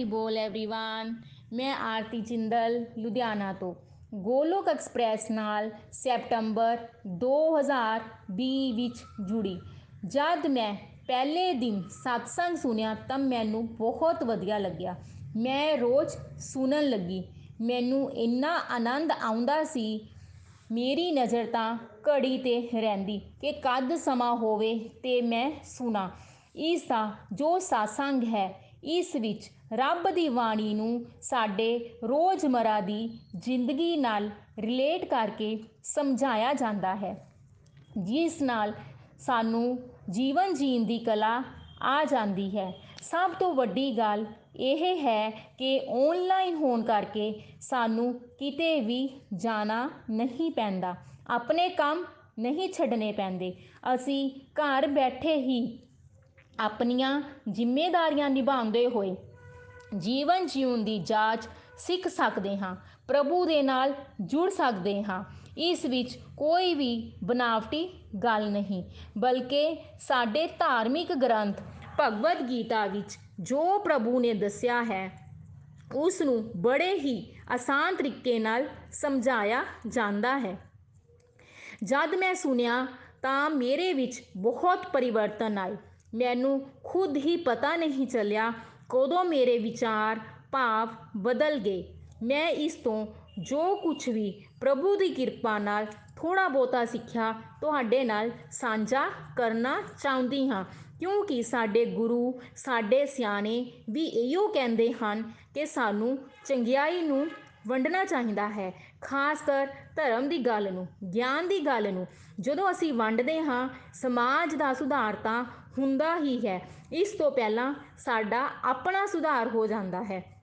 ਹਰੀ ਹਰੀ ਬੋਲ एवरीवन ਮੈਂ ਆਰਤੀ ਜਿੰਦਲ ਲੁਧਿਆਣਾ ਤੋਂ ਗੋਲੋਕ ਐਕਸਪ੍ਰੈਸ ਨਾਲ ਸੈਪਟੰਬਰ 2020 ਵਿੱਚ ਜੁੜੀ ਜਦ ਮੈਂ ਪਹਿਲੇ ਦਿਨ ਸਤਸੰਗ ਸੁਨਿਆ ਤਾਂ ਮੈਨੂੰ ਬਹੁਤ ਵਧੀਆ ਲੱਗਿਆ ਮੈਂ ਰੋਜ਼ ਸੁਣਨ ਲੱਗੀ ਮੈਨੂੰ ਇੰਨਾ ਆਨੰਦ ਆਉਂਦਾ ਸੀ ਮੇਰੀ ਨਜ਼ਰ ਤਾਂ ਘੜੀ ਤੇ ਰਹਿੰਦੀ ਕਿ ਕਦ ਸਮਾਂ ਹੋਵੇ ਤੇ ਮੈਂ ਸੁਣਾ ਇਸ ਦਾ ਜੋ ਸਾਸੰਗ ਹੈ ਇਸ ਵਿੱਚ ਰੱਬ ਦੀ ਬਾਣੀ ਨੂੰ ਸਾਡੇ ਰੋਜ਼ਮਰਾ ਦੀ ਜ਼ਿੰਦਗੀ ਨਾਲ ਰਿਲੇਟ ਕਰਕੇ ਸਮਝਾਇਆ ਜਾਂਦਾ ਹੈ। ਜਿਸ ਨਾਲ ਸਾਨੂੰ ਜੀਵਨ ਜੀਣ ਦੀ ਕਲਾ ਆ ਜਾਂਦੀ ਹੈ। ਸਭ ਤੋਂ ਵੱਡੀ ਗੱਲ ਇਹ ਹੈ ਕਿ ਆਨਲਾਈਨ ਹੋਣ ਕਰਕੇ ਸਾਨੂੰ ਕਿਤੇ ਵੀ ਜਾਣਾ ਨਹੀਂ ਪੈਂਦਾ। ਆਪਣੇ ਕੰਮ ਨਹੀਂ ਛੱਡਣੇ ਪੈਂਦੇ। ਅਸੀਂ ਘਰ ਬੈਠੇ ਹੀ ਆਪਣੀਆਂ ਜ਼ਿੰਮੇਵਾਰੀਆਂ ਨਿਭਾਉਂਦੇ ਹੋਏ ਜੀਵਨ ਜੀਉਣ ਦੀ ਜਾਂਚ ਸਿੱਖ ਸਕਦੇ ਹਾਂ, ਪ੍ਰਭੂ ਦੇ ਨਾਲ ਜੁੜ ਸਕਦੇ ਹਾਂ। ਇਸ ਵਿੱਚ ਕੋਈ ਵੀ ਬਨਾਵਟੀ ਗੱਲ ਨਹੀਂ, ਬਲਕਿ ਸਾਡੇ ਧਾਰਮਿਕ ਗ੍ਰੰਥ ਭਗਵਦ ਗੀਤਾ ਵਿੱਚ ਜੋ ਪ੍ਰਭੂ ਨੇ ਦੱਸਿਆ ਹੈ, ਉਸ ਨੂੰ ਬੜੇ ਹੀ ਆਸਾਨ ਤਰੀਕੇ ਨਾਲ ਸਮਝਾਇਆ ਜਾਂਦਾ ਹੈ। ਜਦ ਮੈਂ ਸੁਨਿਆ ਤਾਂ ਮੇਰੇ ਵਿੱਚ ਬਹੁਤ ਪਰਿਵਰਤਨ ਆਏ। ਮੈਨੂੰ ਖੁਦ ਹੀ ਪਤਾ ਨਹੀਂ ਚੱਲਿਆ ਕਦੋਂ ਮੇਰੇ ਵਿਚਾਰ ਭਾਵ ਬਦਲ ਗਏ। ਮੈਂ ਇਸ ਤੋਂ ਜੋ ਕੁਝ ਵੀ ਪ੍ਰਭੂ ਦੀ ਕਿਰਪਾ ਨਾਲ ਥੋੜਾ ਬਹੁਤਾ ਸਿੱਖਿਆ ਤੁਹਾਡੇ ਨਾਲ ਸਾਂਝਾ ਕਰਨਾ ਚਾਹੁੰਦੀ ਹਾਂ, ਕਿਉਂਕਿ ਸਾਡੇ ਗੁਰੂ, ਸਾਡੇ ਸਿਆਣੇ ਵੀ ਇਹੋ ਕਹਿੰਦੇ ਹਨ ਕਿ ਸਾਨੂੰ ਚੰਗਿਆਈ ਨੂੰ ਵੰਡਣਾ ਚਾਹੀਦਾ ਹੈ, ਖਾਸ ਕਰ ਧਰਮ ਦੀ ਗੱਲ ਨੂੰ, ਗਿਆਨ ਦੀ ਗੱਲ ਨੂੰ। ਜਦੋਂ ਅਸੀਂ ਵੰਡਦੇ ਹਾਂ, ਸਮਾਜ ਦਾ ਸੁਧਾਰ ਤਾਂ ਹੁੰਦਾ ਹੀ ਹੈ। ਇਸ ਤੋਂ ਪਹਿਲਾਂ ਸਾਡਾ ਆਪਣਾ ਸੁਧਾਰ ਹੋ ਜਾਂਦਾ ਹੈ।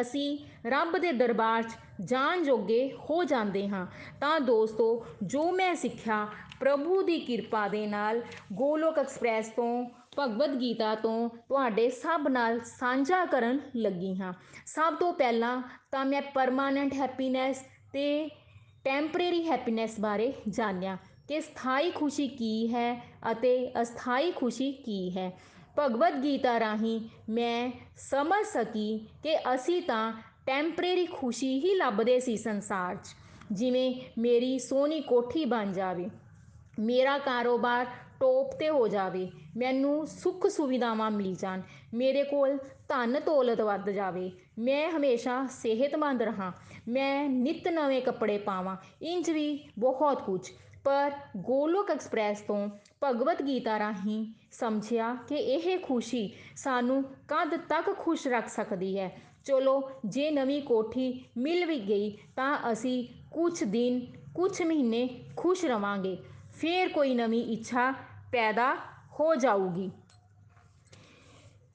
ਅਸੀਂ ਰੱਬ ਦੇ ਦਰਬਾਰ 'ਚ ਜਾਣ ਜੋਗੇ ਹੋ ਜਾਂਦੇ ਹਾਂ। ਤਾਂ ਦੋਸਤੋ, ਜੋ ਮੈਂ ਸਿੱਖਿਆ ਪ੍ਰਭੂ ਦੀ ਕਿਰਪਾ ਦੇ ਨਾਲ ਗੋਲੋਕ ਐਕਸਪ੍ਰੈਸ ਤੋਂ, ਭਗਵਦ ਗੀਤਾ ਤੋਂ ਤੁਹਾਡੇ ਸਭ ਨਾਲ ਸਾਂਝਾ ਕਰਨ ਲੱਗੀ ਹਾਂ। ਸਭ ਤੋਂ ਪਹਿਲਾਂ ਤਾਂ ਮੈਂ ਪਰਮਾਨੈਂਟ ਹੈਪੀਨੈਸ ਤੇ ਟੈਂਪਰੇਰੀ ਹੈਪੀਨੈਸ ਬਾਰੇ ਜਾਣਿਆ। ਕਿ ਸਥਾਈ ਖੁਸ਼ੀ ਕੀ ਹੈ ਅਤੇ ਅਸਥਾਈ ਖੁਸ਼ੀ ਕੀ ਹੈ। ਭਗਵਦ ਗੀਤਾ ਰਾਹੀਂ ਮੈਂ ਸਮਝ ਸਕੀ ਕਿ ਅਸੀਂ ਤਾਂ ਟੈਂਪਰੇਰੀ ਖੁਸ਼ੀ ਹੀ ਲੱਭਦੇ ਸੀ ਸੰਸਾਰ 'ਚ, ਜਿਵੇਂ ਮੇਰੀ ਸੋਹਣੀ ਕੋਠੀ ਬਣ ਜਾਵੇ, ਮੇਰਾ ਕਾਰੋਬਾਰ ਟੋਪ ਤੇ ਹੋ ਜਾਵੇ, ਮੈਨੂੰ ਸੁੱਖ ਸੁਵਿਧਾਵਾਂ ਮਿਲ ਜਾਣ, ਮੇਰੇ ਕੋਲ ਧਨ ਦੌਲਤ ਵੱਧ ਜਾਵੇ, ਮੈਂ ਹਮੇਸ਼ਾ ਸਿਹਤਮੰਦ ਰਹਾ, ਮੈਂ ਨਿਤ ਨਵੇਂ ਕੱਪੜੇ ਪਾਵਾਂ ਇੰਜ ਵੀ ਬਹੁਤ ਕੁਝ। ਪਰ ਗੋਲੋਕ ਐਕਸਪ੍ਰੈਸ ਤੋਂ ਭਗਵਦ ਗੀਤਾ ਰਾਹੀਂ ਸਮਝਿਆ ਕਿ ਇਹ ਖੁਸ਼ੀ ਸਾਨੂੰ ਕਦ ਤੱਕ ਖੁਸ਼ ਰੱਖ ਸਕਦੀ ਹੈ। ਚਲੋ, ਜੇ ਨਵੀਂ ਕੋਠੀ ਮਿਲ ਵੀ ਗਈ ਤਾਂ ਅਸੀਂ ਕੁਝ ਦਿਨ ਕੁਝ ਮਹੀਨੇ ਖੁਸ਼ ਰਵਾਂਗੇ। ਫੇਰ ਕੋਈ ਨਵੀਂ ਇੱਛਾ ਪੈਦਾ ਹੋ ਜਾਊਗੀ।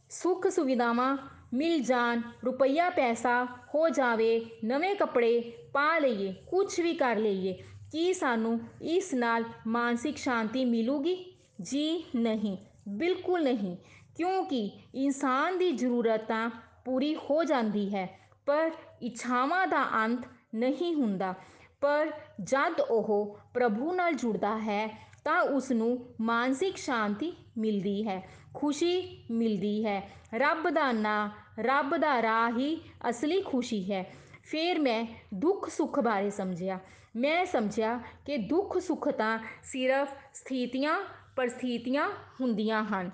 ਸੁੱਖ ਸੁਵਿਧਾਵਾਂ ਮਿਲ ਜਾਣ, ਰੁਪਈਆ ਪੈਸਾ ਹੋ ਜਾਵੇ, ਨਵੇਂ ਕੱਪੜੇ ਪਾ ਲਈਏ ਕੁਝ ਵੀ ਕਰ ਲਈਏ। ਕੀ ਸਾਨੂੰ ਇਸ ਨਾਲ ਮਾਨਸਿਕ ਸ਼ਾਂਤੀ ਮਿਲੂਗੀ? ਜੀ ਨਹੀਂ, ਬਿਲਕੁਲ ਨਹੀਂ। ਕਿਉਂਕਿ ਇਨਸਾਨ ਦੀ ਜ਼ਰੂਰਤਾਂ ਪੂਰੀ ਹੋ ਜਾਂਦੀ ਹੈ, ਪਰ ਇੱਛਾਵਾਂ ਦਾ ਅੰਤ ਨਹੀਂ ਹੁੰਦਾ। ਪਰ ਜਦ ਉਹ ਪ੍ਰਭੂ ਨਾਲ ਜੁੜਦਾ ਹੈ, ਤਾਂ ਉਸ ਨੂੰ ਮਾਨਸਿਕ ਸ਼ਾਂਤੀ ਮਿਲਦੀ ਹੈ, ਖੁਸ਼ੀ ਮਿਲਦੀ ਹੈ। ਰੱਬ ਦਾ ਨਾਂ, ਰੱਬ ਦਾ ਰਾਹ ਹੀ ਅਸਲੀ ਖੁਸ਼ੀ ਹੈ। ਫਿਰ ਮੈਂ ਦੁੱਖ ਸੁੱਖ ਬਾਰੇ ਸਮਝਿਆ। ਮੈਂ ਸਮਝਿਆ ਕਿ ਦੁੱਖ ਸੁੱਖ ਤਾਂ ਸਿਰਫ ਸਥਿਤੀਆਂ, ਪਰਿਸਥਿਤੀਆਂ ਹੁੰਦੀਆਂ ਹਨ।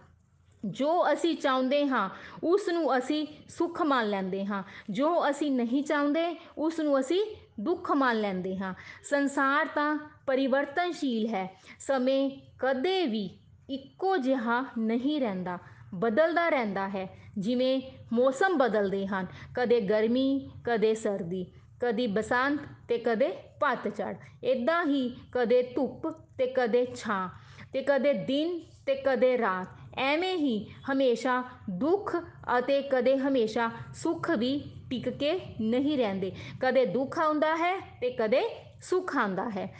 ਜੋ ਅਸੀਂ ਚਾਹੁੰਦੇ ਹਾਂ ਉਸ ਨੂੰ ਅਸੀਂ ਸੁੱਖ ਮੰਨ ਲੈਂਦੇ ਹਾਂ। ਜੋ ਅਸੀਂ ਨਹੀਂ ਚਾਹੁੰਦੇ ਉਸ ਨੂੰ ਅਸੀਂ ਦੁੱਖ ਮੰਨ ਲੈਂਦੇ ਹਾਂ। ਸੰਸਾਰ ਤਾਂ ਪਰਿਵਰਤਨਸ਼ੀਲ ਹੈ। ਸਮੇਂ ਕਦੇ ਵੀ ਇੱਕੋ ਜਿਹਾ ਨਹੀਂ ਰਹਿੰਦਾ। ਬਦਲਦਾ ਰਹਿੰਦਾ ਹੈ। ਜਿਵੇਂ ਮੌਸਮ ਬਦਲਦੇ ਹਨ। ਕਦੇ ਗਰਮੀ, ਕਦੇ ਸਰਦੀ, ਕਦੀ ਬਸੰਤ ਤੇ ਕਦੇ ਪਤਝੜ। ਇਦਾਂ ਹੀ ਕਦੇ ਧੁੱਪ ਤੇ ਕਦੇ ਛਾਂ ਤੇ ਕਦੇ ਦਿਨ ਤੇ ਕਦੇ ਰਾਤ। ਐਵੇਂ ਹੀ ਹਮੇਸ਼ਾ ਦੁੱਖ ਅਤੇ ਕਦੇ ਹਮੇਸ਼ਾ ਸੁੱਖ ਵੀ ਟਿਕ ਕੇ ਨਹੀਂ ਰਹਿੰਦੇ। ਕਦੇ ਦੁੱਖ ਆਉਂਦਾ ਹੈ ਤੇ ਕਦੇ ਸੁੱਖ ਆਉਂਦਾ ਹੈ।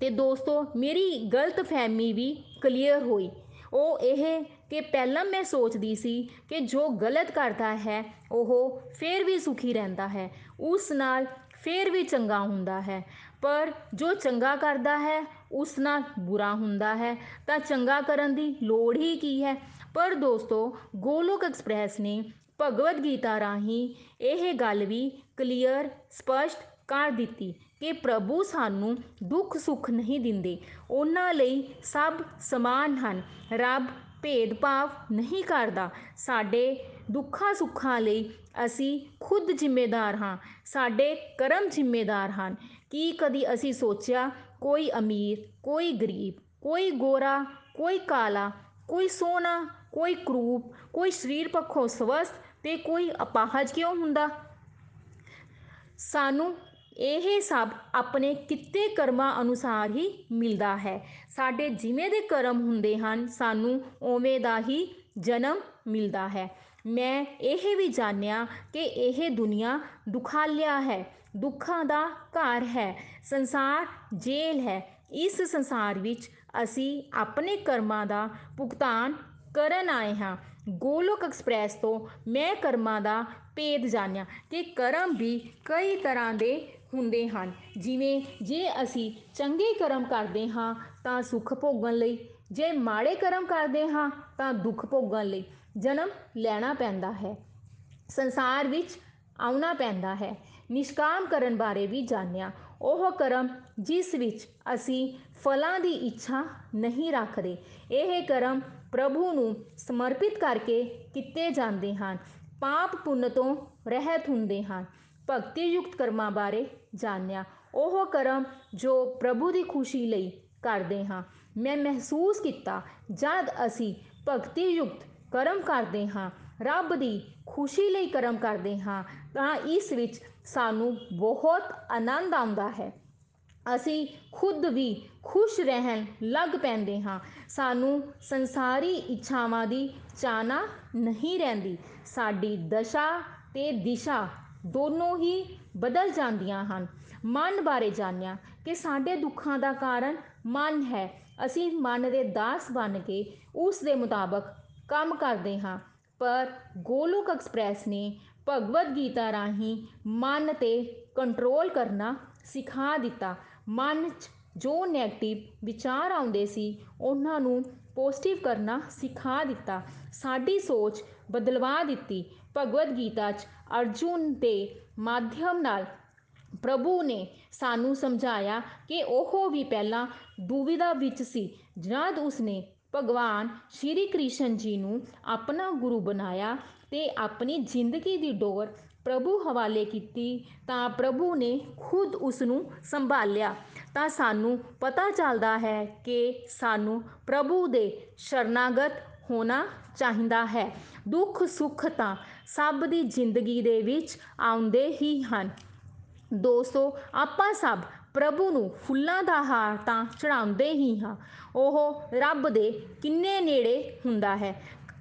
ਤੇ ਦੋਸਤੋ, ਮੇਰੀ ਗਲਤ ਫਹਿਮੀ ਵੀ ਕਲੀਅਰ ਹੋਈ। ਉਹ ਇਹ ਕਿ ਪਹਿਲਾਂ ਮੈਂ ਸੋਚਦੀ ਸੀ ਕਿ ਜੋ ਗਲਤ ਕਰਦਾ ਹੈ, ਉਹ ਫੇਰ ਵੀ ਸੁਖੀ ਰਹਿੰਦਾ ਹੈ, ਉਸ ਨਾਲ ਫੇਰ ਵੀ ਚੰਗਾ ਹੁੰਦਾ ਹੈ। ਪਰ ਜੋ ਚੰਗਾ ਕਰਦਾ ਹੈ, ਉਸ ਨਾਲ ਬੁਰਾ ਹੁੰਦਾ ਹੈ। ਤਾਂ ਚੰਗਾ ਕਰਨ ਦੀ ਲੋੜ ਹੀ ਕੀ ਹੈ? ਪਰ ਦੋਸਤੋ, ਗੋਲੋਕ ਐਕਸਪ੍ਰੈਸ ਨੇ ਭਗਵਦ ਗੀਤਾ ਰਾਹੀਂ ਇਹ ਗੱਲ ਵੀ ਕਲੀਅਰ, ਸਪਸ਼ਟ ਕਰ ਦਿੱਤੀ ਕਿ ਪ੍ਰਭੂ ਸਾਨੂੰ ਦੁੱਖ ਸੁੱਖ ਨਹੀਂ ਦਿੰਦੇ। ਉਹਨਾਂ ਲਈ ਸਭ ਸਮਾਨ ਹਨ। ਰੱਬ ਭੇਦਭਾਵ ਨਹੀਂ ਕਰਦਾ। ਸਾਡੇ ਦੁੱਖਾਂ ਸੁੱਖਾਂ ਲਈ ਅਸੀਂ ਖੁਦ ਜ਼ਿੰਮੇਦਾਰ ਹਾਂ। ਸਾਡੇ ਕਰਮ ਜ਼ਿੰਮੇਦਾਰ ਹਨ। ਕੀ ਕਦੀ ਅਸੀਂ ਸੋਚਿਆ, ਕੋਈ ਅਮੀਰ, ਕੋਈ ਗਰੀਬ, ਕੋਈ ਗੋਰਾ, ਕੋਈ ਕਾਲਾ, ਕੋਈ ਸੋਹਣਾ, ਕੋਈ ਕਰੂਪ, ਕੋਈ ਸਰੀਰ ਪੱਖੋਂ ਸਵਸਥ ਤੇ ਕੋਈ ਅਪਾਹਜ ਕਿਉਂ ਹੁੰਦਾ? ਸਾਨੂੰ ਇਹ ਸਭ ਆਪਣੇ ਕਿੱਤੇ ਕਰਮਾਂ ਅਨੁਸਾਰ ਹੀ ਮਿਲਦਾ ਹੈ। ਸਾਡੇ ਜਿਵੇਂ ਦੇ ਕਰਮ ਹੁੰਦੇ ਹਨ, ਸਾਨੂੰ ਉਵੇਂ ਦਾ ਹੀ ਜਨਮ ਮਿਲਦਾ ਹੈ। ਮੈਂ ਇਹ ਵੀ ਜਾਣਿਆ ਕਿ ਇਹ ਦੁਨੀਆ ਦੁਖਾਲਿਆ ਹੈ, ਦੁੱਖਾਂ ਦਾ ਘਰ ਹੈ, ਸੰਸਾਰ ਜੇਲ੍ਹ ਹੈ। ਇਸ ਸੰਸਾਰ ਵਿੱਚ ਅਸੀਂ ਆਪਣੇ ਕਰਮਾਂ ਦਾ ਭੁਗਤਾਨ ਕਰਨ ਆਏ ਹਾਂ। ਗੋਲੋਕ ਐਕਸਪ੍ਰੈਸ ਤੋਂ ਮੈਂ ਕਰਮਾਂ ਦਾ ਭੇਦ ਜਾਣਿਆ ਕਿ ਕਰਮ ਵੀ ਕਈ ਤਰ੍ਹਾਂ ਦੇ ਹੁੰਦੇ ਹਨ। ਜਿਵੇਂ ਜੇ ਅਸੀਂ ਚੰਗੇ ਕਰਮ ਕਰਦੇ ਹਾਂ ਤਾਂ ਸੁੱਖ ਭੋਗਣ ਲਈ। ਜੇ ਮਾੜੇ ਕਰਮ ਕਰਦੇ ਹਾਂ, ਤਾਂ ਦੁੱਖ ਭੋਗਣ ਲਈ ਜਨਮ ਲੈਣਾ ਪੈਂਦਾ ਹੈ। ਸੰਸਾਰ ਵਿੱਚ ਆਉਣਾ ਪੈਂਦਾ ਹੈ। ਨਿਸ਼ਕਾਮ ਕਰਨ ਬਾਰੇ ਵੀ ਜਾਣਿਆ। ਉਹ ਕਰਮ ਜਿਸ ਵਿੱਚ ਅਸੀਂ ਫਲਾਂ ਦੀ ਇੱਛਾ ਨਹੀਂ ਰੱਖਦੇ, ਇਹ ਕਰਮ ਪ੍ਰਭੂ ਨੂੰ ਸਮਰਪਿਤ ਕਰਕੇ ਕੀਤੇ ਜਾਂਦੇ ਹਨ। ਪਾਪ ਪੁੰਨ ਤੋਂ ਰਹਿਤ ਹੁੰਦੇ ਹਨ। ਭਗਤੀ ਯੁਕਤ ਕਰਮਾਂ ਬਾਰੇ ਜਾਣਿਆ। ਉਹ ਕਰਮ ਜੋ ਪ੍ਰਭੂ ਦੀ ਖੁਸ਼ੀ ਲਈ ਕਰਦੇ ਹਾਂ। ਮੈਂ ਮਹਿਸੂਸ ਕੀਤਾ, ਜਦ ਅਸੀਂ ਭਗਤੀ ਯੁਕਤ ਕਰਮ ਕਰਦੇ ਹਾਂ, ਰੱਬ ਦੀ ਖੁਸ਼ੀ ਲਈ ਕਰਮ ਕਰਦੇ ਹਾਂ, ਤਾਂ ਇਸ ਵਿੱਚ ਸਾਨੂੰ ਬਹੁਤ ਆਨੰਦ ਆਉਂਦਾ ਹੈ। ਅਸੀਂ ਖੁਦ ਵੀ ਖੁਸ਼ ਰਹਿਣ ਲੱਗ ਪੈਂਦੇ ਹਾਂ। ਸਾਨੂੰ ਸੰਸਾਰੀ ਇੱਛਾਵਾਂ ਦੀ ਚਾਹਨਾ ਨਹੀਂ ਰਹਿੰਦੀ। ਸਾਡੀ ਦਸ਼ਾ ਤੇ ਦਿਸ਼ਾ ਦੋਨੋਂ ਹੀ ਬਦਲ ਜਾਂਦੀਆਂ ਹਨ। ਮਨ ਬਾਰੇ ਜਾਣਿਆ ਕਿ ਸਾਡੇ ਦੁੱਖਾਂ ਦਾ ਕਾਰਨ ਮਨ ਹੈ। ਅਸੀਂ ਮਨ ਦੇ ਦਾਸ ਬਣ ਕੇ ਉਸ ਦੇ ਮੁਤਾਬਕ ਕੰਮ ਕਰਦੇ ਹਾਂ। ਪਰ ਗੋਲੋਕ ਐਕਸਪ੍ਰੈਸ ਨੇ ਭਗਵਦ ਗੀਤਾ ਰਾਹੀਂ ਮਨ ਤੇ ਕੰਟਰੋਲ ਕਰਨਾ ਸਿਖਾ ਦਿੱਤਾ। ਮਨ 'ਚ ਜੋ ਨੈਗੇਟਿਵ ਵਿਚਾਰ ਆਉਂਦੇ ਸੀ, ਉਹਨਾਂ ਨੂੰ ਪੋਜ਼ਿਟਿਵ ਕਰਨਾ ਸਿਖਾ ਦਿੱਤਾ। ਸਾਡੀ ਸੋਚ ਬਦਲਵਾ ਦਿੱਤੀ। ਭਗਵਦ ਗੀਤਾ 'ਚ ਅਰਜੁਨ ਦੇ ਮਾਧਿਅਮ ਨਾਲ ਪ੍ਰਭੂ ਨੇ ਸਾਨੂੰ ਸਮਝਾਇਆ ਕਿ ਉਹ ਵੀ ਪਹਿਲਾਂ ਦੁਵਿਧਾ ਵਿੱਚ ਸੀ, ਜਦ ਉਸਨੇ ਭਗਵਾਨ ਸ਼੍ਰੀ ਕ੍ਰਿਸ਼ਨ ਜੀ ਨੂੰ ਆਪਣਾ ਗੁਰੂ ਬਣਾਇਆ ਤੇ ਆਪਣੀ ਜ਼ਿੰਦਗੀ ਦੀ ਡੋਰ ਪ੍ਰਭੂ ਹਵਾਲੇ ਕੀਤੀ, ਤਾਂ ਪ੍ਰਭੂ ਨੇ ਖੁਦ ਉਸ ਨੂੰ ਸੰਭਾਲਿਆ। ਤਾਂ ਸਾਨੂੰ ਪਤਾ ਚੱਲਦਾ ਹੈ ਕਿ ਸਾਨੂੰ ਪ੍ਰਭੂ ਦੇ ਸ਼ਰਨਾਗਤ ਹੋਣਾ ਚਾਹੀਦਾ ਹੈ। ਦੁੱਖ ਸੁੱਖ ਤਾਂ ਸਭ ਦੀ ਜ਼ਿੰਦਗੀ ਦੇ ਵਿੱਚ ਆਉਂਦੇ ਹੀ ਹਨ। ਦੋਸਤੋ, ਆਪਾਂ ਸਭ ਪ੍ਰਭੂ ਨੂੰ ਫੁੱਲਾਂ ਦਾ ਹਾਰ ਤਾਂ ਚੜਾਉਂਦੇ ਹੀ ਹਾਂ। ਉਹ ਰੱਬ ਦੇ ਕਿੰਨੇ ਨੇੜੇ ਹੁੰਦਾ ਹੈ।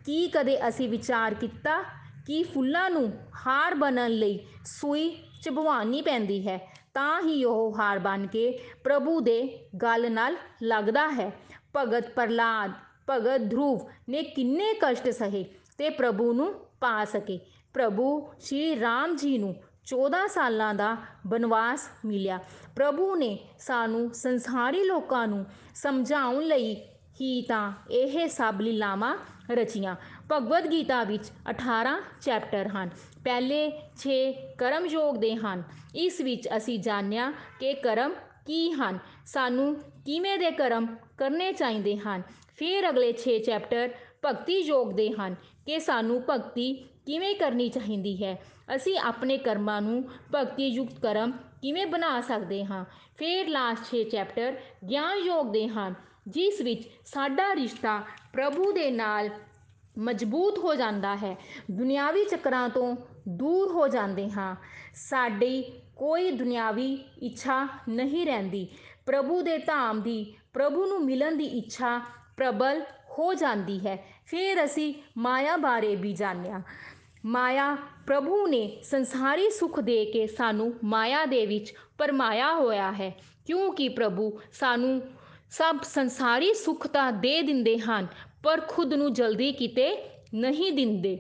ਕੀ ਕਦੇ ਅਸੀਂ ਵਿਚਾਰ ਕੀਤਾ ਕਿ ਫੁੱਲਾਂ ਨੂੰ ਹਾਰ ਬਣਨ ਲਈ ਸੂਈ ਚਬਵਾਉਣੀ ਪੈਂਦੀ ਹੈ, ਤਾਂ ਹੀ ਉਹ ਹਾਰ ਬਣ ਕੇ ਪ੍ਰਭੂ ਦੇ ਗਲ ਨਾਲ ਲੱਗਦਾ ਹੈ। ਭਗਤ ਪ੍ਰਲਾਦ ਭਗਤ ਧਰੁਵ ਨੇ ਕਿੰਨੇ ਕਸ਼ਟ ਸਹੇ ਤੇ ਪ੍ਰਭੂ ਨੂੰ ਪਾ ਸਕੇ। ਪ੍ਰਭੂ ਸ਼੍ਰੀ ਰਾਮ ਜੀ ਨੂੰ 14 ਸਾਲਾਂ ਦਾ ਬਨਵਾਸ ਮਿਲਿਆ। ਪ੍ਰਭੂ ਨੇ ਸਾਨੂੰ ਸੰਸਾਰੀ ਲੋਕਾਂ ਨੂੰ ਸਮਝਾਉਣ ਲਈ ਹੀ ਤਾਂ ਇਹ ਸਭ ਲੀਲਾਵਾਂ ਰਚੀਆਂ। ਭਗਵਦ ਗੀਤਾ ਵਿੱਚ 18 ਚੈਪਟਰ ਹਨ। ਪਹਿਲੇ 6 ਕਰਮ ਯੋਗ ਦੇ ਹਨ। ਇਸ ਵਿੱਚ ਅਸੀਂ ਜਾਣਿਆ ਕਿ ਕਰਮ ਕੀ ਹਨ। ਸਾਨੂੰ ਕਿਵੇਂ ਦੇ ਕਰਮ ਕਰਨੇ ਚਾਹੀਦੇ ਹਨ। ਫਿਰ ਅਗਲੇ 6 ਚੈਪਟਰ ਭਗਤੀ ਯੋਗ ਦੇ ਹਨ ਕਿ ਸਾਨੂੰ ਭਗਤੀ ਕਿਵੇਂ ਕਰਨੀ ਚਾਹੀਦੀ ਹੈ? ਅਸੀਂ ਆਪਣੇ ਕਰਮਾਂ ਨੂੰ ਭਗਤੀ ਯੁਕਤ ਕਰਮ ਕਿਵੇਂ ਬਣਾ ਸਕਦੇ ਹਾਂ? ਫਿਰ ਲਾਸਟ 6 ਚੈਪਟਰ ਗਿਆਨ ਯੋਗ ਦੇ ਹਨ, ਜਿਸ ਵਿੱਚ ਸਾਡਾ ਰਿਸ਼ਤਾ ਪ੍ਰਭੂ ਦੇ ਨਾਲ ਮਜ਼ਬੂਤ ਹੋ ਜਾਂਦਾ ਹੈ। ਦੁਨਿਆਵੀ ਚੱਕਰਾਂ ਤੋਂ ਦੂਰ ਹੋ ਜਾਂਦੇ ਹਾਂ। ਸਾਡੀ ਕੋਈ ਦੁਨਿਆਵੀ ਇੱਛਾ ਨਹੀਂ ਰਹਿੰਦੀ। ਪ੍ਰਭੂ ਦੇ ਧਾਮ ਦੀ, ਪ੍ਰਭੂ ਨੂੰ ਮਿਲਣ ਦੀ ਇੱਛਾ ਪ੍ਰਬਲ ਹੋ ਜਾਂਦੀ ਹੈ। ਫਿਰ ਅਸੀਂ ਮਾਇਆ ਬਾਰੇ ਵੀ ਜਾਣਿਆ। ਮਾਇਆ ਪ੍ਰਭੂ ਨੇ ਸੰਸਾਰੀ ਸੁਖ ਦੇ ਕੇ ਸਾਨੂੰ ਮਾਇਆ ਦੇ ਵਿੱਚ ਪਰਮਾਇਆ ਹੋਇਆ ਹੈ। ਕਿਉਂਕਿ ਪ੍ਰਭੂ ਸਾਨੂੰ ਸਭ ਸੰਸਾਰੀ ਸੁੱਖ ਤਾਂ ਦੇ ਦਿੰਦੇ ਹਨ, ਪਰ ਖੁਦ ਨੂੰ ਜਲਦੀ ਕਿਤੇ ਨਹੀਂ ਦਿੰਦੇ।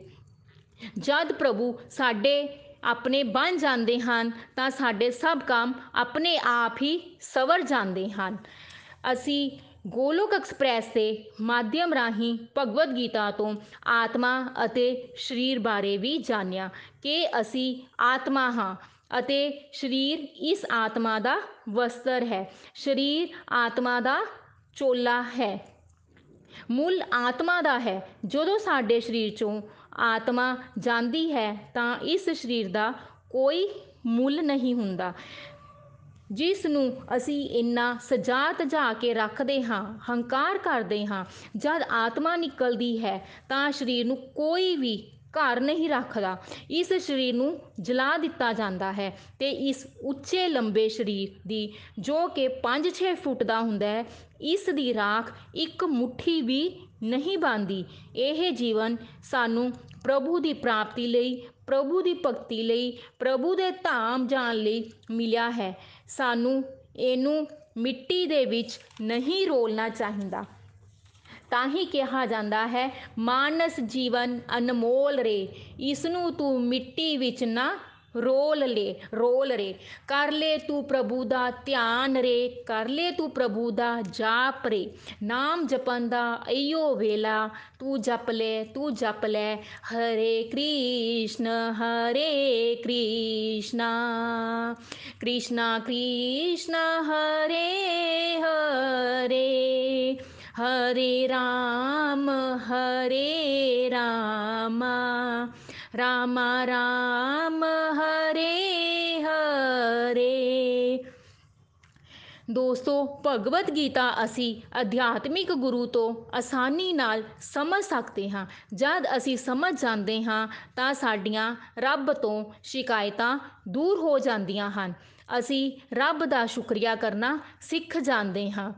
ਜਦ ਪ੍ਰਭੂ ਸਾਡੇ ਆਪਣੇ ਬਣ ਜਾਂਦੇ ਹਨ, ਤਾਂ ਸਾਡੇ ਸਭ ਕੰਮ ਆਪਣੇ ਆਪ ਹੀ ਸਵਰ ਜਾਂਦੇ ਹਨ। ਅਸੀਂ ਗੋਲੋਕ ਐਕਸਪ੍ਰੈਸ ਦੇ ਮਾਧਿਅਮ ਰਾਹੀਂ ਭਗਵਦ ਗੀਤਾ ਤੋਂ ਆਤਮਾ ਅਤੇ ਸਰੀਰ ਬਾਰੇ ਵੀ ਜਾਣਿਆ ਕਿ ਅਸੀਂ ਆਤਮਾ ਹਾਂ ਅਤੇ ਸਰੀਰ ਇਸ ਆਤਮਾ ਦਾ ਵਸਤਰ ਹੈ। ਸਰੀਰ ਆਤਮਾ ਦਾ ਚੋਲਾ ਹੈ। ਮੁੱਲ ਆਤਮਾ ਦਾ ਹੈ। ਜਦੋਂ ਸਾਡੇ ਸਰੀਰ ਚੋਂ ਆਤਮਾ ਜਾਂਦੀ ਹੈ ਤਾਂ ਇਸ ਸਰੀਰ ਦਾ ਕੋਈ ਮੁੱਲ ਨਹੀਂ ਹੁੰਦਾ। ਜਿਸ ਨੂੰ ਅਸੀਂ ਇੰਨਾ ਸਜਾ ਤਜਾ ਕੇ ਰੱਖਦੇ ਹਾਂ, ਹੰਕਾਰ ਕਰਦੇ ਹਾਂ, ਜਦ ਆਤਮਾ ਨਿਕਲਦੀ ਹੈ ਤਾਂ ਸਰੀਰ ਨੂੰ ਕੋਈ ਵੀ ਘਰ ਨਹੀਂ ਰੱਖਦਾ। ਇਸ ਸਰੀਰ ਨੂੰ ਜਲਾ ਦਿੱਤਾ ਜਾਂਦਾ ਹੈ ਤੇ ਇਸ ਉੱਚੇ ਲੰਬੇ ਸਰੀਰ ਦੀ ਜੋ ਕਿ 5-6 ਫੁੱਟ ਦਾ ਹੁੰਦਾ ਹੈ, ਇਸ ਦੀ ਰਾਖ ਇੱਕ ਮੁਠੀ ਵੀ ਨਹੀਂ ਬੰਦੀ ਇਹ ਜੀਵਨ ਸਾਨੂੰ ਪ੍ਰਭੂ ਦੀ ਪ੍ਰਾਪਤੀ ਲਈ, ਪ੍ਰਭੂ ਦੀ ਭਗਤੀ ਲਈ, ਪ੍ਰਭੂ ਦੇ ਧਾਮ ਜਾਣ ਲਈ ਮਿਲਿਆ ਹੈ। ਸਾਨੂੰ ਇਹਨੂੰ ਮਿੱਟੀ ਦੇ ਵਿੱਚ ਨਹੀਂ ਰੋਲਣਾ ਚਾਹੀਦਾ। ਤਾਂ ਹੀ ਕਿਹਾ ਜਾਂਦਾ ਹੈ, ਮਾਨਸ ਜੀਵਨ ਅਨਮੋਲ ਰੇ ਇਸ ਨੂੰ ਤੂੰ ਮਿੱਟੀ ਵਿੱਚ ਨਾ ਰੋਲ ਲੈ, ਰੋਲ ਰੇ। ਕਰ ਲੈ ਤੂੰ ਪ੍ਰਭੂ ਦਾ ਧਿਆਨ ਰੇ, ਕਰ ਲੈ ਤੂੰ ਪ੍ਰਭੂ ਦਾ ਜਾਪ ਰੇ। ਨਾਮ ਜਪਨ ਦਾ ਅਯੋ ਵੇਲਾ, ਤੂੰ ਜਪ ਲੈ, ਤੂੰ ਜਪ ਲੈ। ਹਰੇ ਕ੍ਰਿਸ਼ਨ, ਹਰੇ ਕ੍ਰਿਸ਼ਨਾ ਕ੍ਰਿਸ਼ਨਾ ਕ੍ਰਿਸ਼ਨਾ, ਹਰੇ ਹਰੇ। हरे राम हरे राम राम राम हरे हरे ਦੋਸਤੋ ਭਗਵਤ ਗੀਤਾ ਅਸੀਂ ਅਧਿਆਤਮਿਕ ਗੁਰੂ ਤੋਂ ਆਸਾਨੀ ਨਾਲ ਸਮਝ ਸਕਦੇ ਹਾਂ ਜਦ ਅਸੀਂ ਸਮਝ ਜਾਂਦੇ ਹਾਂ ਤਾਂ ਸਾਡੀਆਂ ਰੱਬ ਤੋਂ ਸ਼ਿਕਾਇਤਾਂ ਦੂਰ ਹੋ ਜਾਂਦੀਆਂ ਹਨ ਅਸੀਂ ਰੱਬ ਦਾ ਸ਼ੁਕਰੀਆ ਕਰਨਾ ਸਿੱਖ ਜਾਂਦੇ ਹਾਂ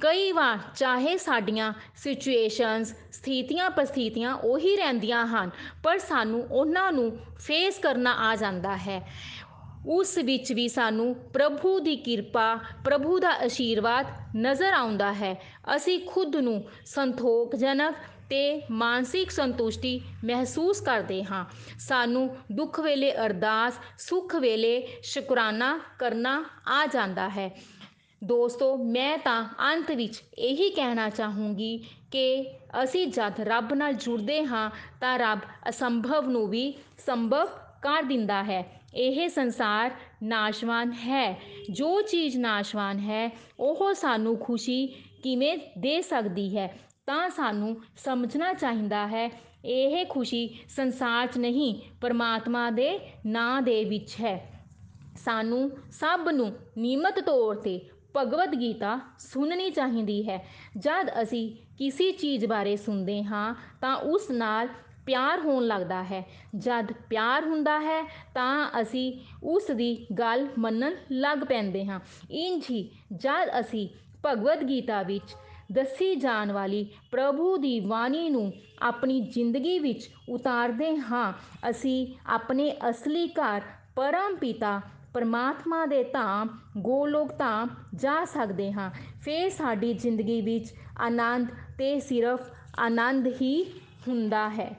ਕਈ ਵਾਰ ਚਾਹੇ ਸਾਡੀਆਂ ਸਿਚੁਏਸ਼ਨਸ ਸਥਿਤੀਆਂ ਪਰਿਸਥਿਤੀਆਂ ਉਹੀ ਰਹਿੰਦੀਆਂ ਹਨ, ਪਰ ਸਾਨੂੰ ਉਹਨਾਂ ਨੂੰ ਫੇਸ ਕਰਨਾ ਆ ਜਾਂਦਾ ਹੈ। ਉਸ ਵਿੱਚ ਵੀ ਸਾਨੂੰ ਪ੍ਰਭੂ ਦੀ ਕਿਰਪਾ, ਪ੍ਰਭੂ ਦਾ ਅਸ਼ੀਰਵਾਦ ਨਜ਼ਰ ਆਉਂਦਾ ਹੈ। ਅਸੀਂ ਖੁਦ ਨੂੰ ਸੰਤੋਖਜਨਕ ਤੇ ਮਾਨਸਿਕ ਸੰਤੁਸ਼ਟੀ ਮਹਿਸੂਸ ਕਰਦੇ ਹਾਂ। ਸਾਨੂੰ ਦੁੱਖ ਵੇਲੇ ਅਰਦਾਸ, ਸੁੱਖ ਵੇਲੇ ਸ਼ੁਕਰਾਨਾ ਕਰਨਾ ਆ ਜਾਂਦਾ ਹੈ। ਦੋਸਤੋ, ਮੈਂ ਤਾਂ ਅੰਤ ਵਿੱਚ ਇਹੀ ਕਹਿਣਾ ਚਾਹੂੰਗੀ ਕਿ ਅਸੀਂ ਜਦ ਰੱਬ ਨਾਲ ਜੁੜਦੇ ਹਾਂ, ਤਾਂ ਰੱਬ ਅਸੰਭਵ ਨੂੰ ਵੀ ਸੰਭਵ ਕਰ ਦਿੰਦਾ ਹੈ। ਇਹ ਸੰਸਾਰ ਨਾਸ਼ਵਾਨ ਹੈ। ਜੋ ਚੀਜ਼ ਨਾਸ਼ਵਾਨ ਹੈ, ਉਹ ਸਾਨੂੰ ਖੁਸ਼ੀ ਕਿਵੇਂ ਦੇ ਸਕਦੀ ਹੈ, ਤਾਂ ਸਾਨੂੰ ਸਮਝਣਾ ਚਾਹੀਦਾ ਹੈ। ਇਹ ਖੁਸ਼ੀ ਸੰਸਾਰ 'ਚ ਨਹੀਂ, ਪਰਮਾਤਮਾ ਦੇ ਨਾਂ ਦੇ ਵਿੱਚ ਹੈ। ਸਾਨੂੰ ਸਭ ਨੂੰ ਨਿਯਮਤ ਤੌਰ ਤੇ ਭਗਵਦ ਗੀਤਾ ਸੁਣਨੀ ਚਾਹੀਦੀ ਹੈ। ਜਦ ਅਸੀਂ ਕਿਸੇ ਚੀਜ਼ ਬਾਰੇ ਸੁਣਦੇ ਹਾਂ, ਤਾਂ ਉਸ ਨਾਲ ਪਿਆਰ ਹੋਣ ਲੱਗਦਾ ਹੈ। ਜਦ ਪਿਆਰ ਹੁੰਦਾ ਹੈ, ਤਾਂ ਅਸੀਂ ਉਸ ਦੀ ਗੱਲ ਮੰਨਣ ਲੱਗ ਪੈਂਦੇ ਹਾਂ। ਇੰਝ ਹੀ ਜਦ ਅਸੀਂ ਭਗਵਦ ਗੀਤਾ ਵਿੱਚ ਦੱਸੀ ਜਾਣ ਵਾਲੀ ਪ੍ਰਭੂ ਦੀ ਬਾਣੀ ਨੂੰ ਆਪਣੀ ਜ਼ਿੰਦਗੀ ਵਿੱਚ ਉਤਾਰਦੇ ਹਾਂ, ਅਸੀਂ ਆਪਣੇ ਅਸਲੀ ਘਰ ਪਰਮ ਪਿਤਾ ਪਰਮਾਤਮਾ ਦੇ ਧਾਮ ਗੋਲੋਕ ਧਾਮ ਜਾ ਸਕਦੇ ਹਾਂ। ਫਿਰ ਸਾਡੀ ਜ਼ਿੰਦਗੀ ਵਿੱਚ ਆਨੰਦ ਤੇ ਸਿਰਫ ਆਨੰਦ ਹੀ ਹੁੰਦਾ ਹੈ।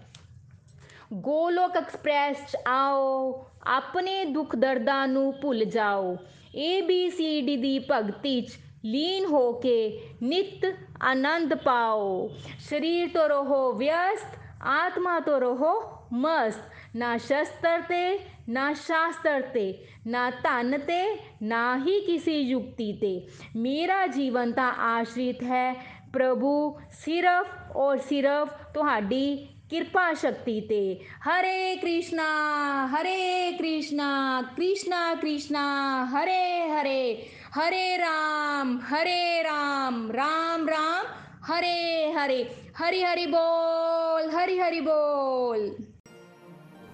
ਗੋਲੋਕ ਐਕਸਪ੍ਰੈਸ 'ਚ ਆਓ, ਆਪਣੇ ਦੁੱਖ ਦਰਦਾਂ ਨੂੰ ਭੁੱਲ ਜਾਓ। ਏ ਬੀ ਸੀ ਡੀ ਦੀ ਭਗਤੀ 'ਚ ਲੀਨ ਹੋ ਕੇ ਨਿਤ ਆਨੰਦ ਪਾਓ। ਸਰੀਰ ਤੋਂ ਰਹੋ ਵਿਅਸਤ, ਆਤਮਾ ਤੋਂ ਰਹੋ ਮਸਤ। ਨਾ ਸ਼ਸਤਰ ਤੇ ਨਾ ਸ਼ਾਸਤਰ ਤੇ ਨਾ ਧਨ ਤੇ ਨਾ ਹੀ ਕਿਸੇ ਯੁਕਤੀ ਤੇ ਮੇਰਾ ਜੀਵਨ ਤਾਂ ਆਸ਼ਰਿਤ ਹੈ ਪ੍ਰਭੂ ਸਿਰਫ ਔਰ ਸਿਰਫ ਤੁਹਾਡੀ ਕਿਰਪਾ ਸ਼ਕਤੀ ਤੇ ਹਰੇ ਕ੍ਰਿਸ਼ਨਾ ਹਰੇ ਕ੍ਰਿਸ਼ਨਾ ਕ੍ਰਿਸ਼ਨਾ ਕ੍ਰਿਸ਼ਨਾ ਹਰੇ ਹਰੇ ਹਰੇ ਰਾਮ ਹਰੇ ਰਾਮ ਰਾਮ ਰਾਮ ਹਰੇ ਹਰੇ ਹਰੀ ਹਰੀ ਬੋਲ ਹਰੀ ਹਰੀ ਬੋਲ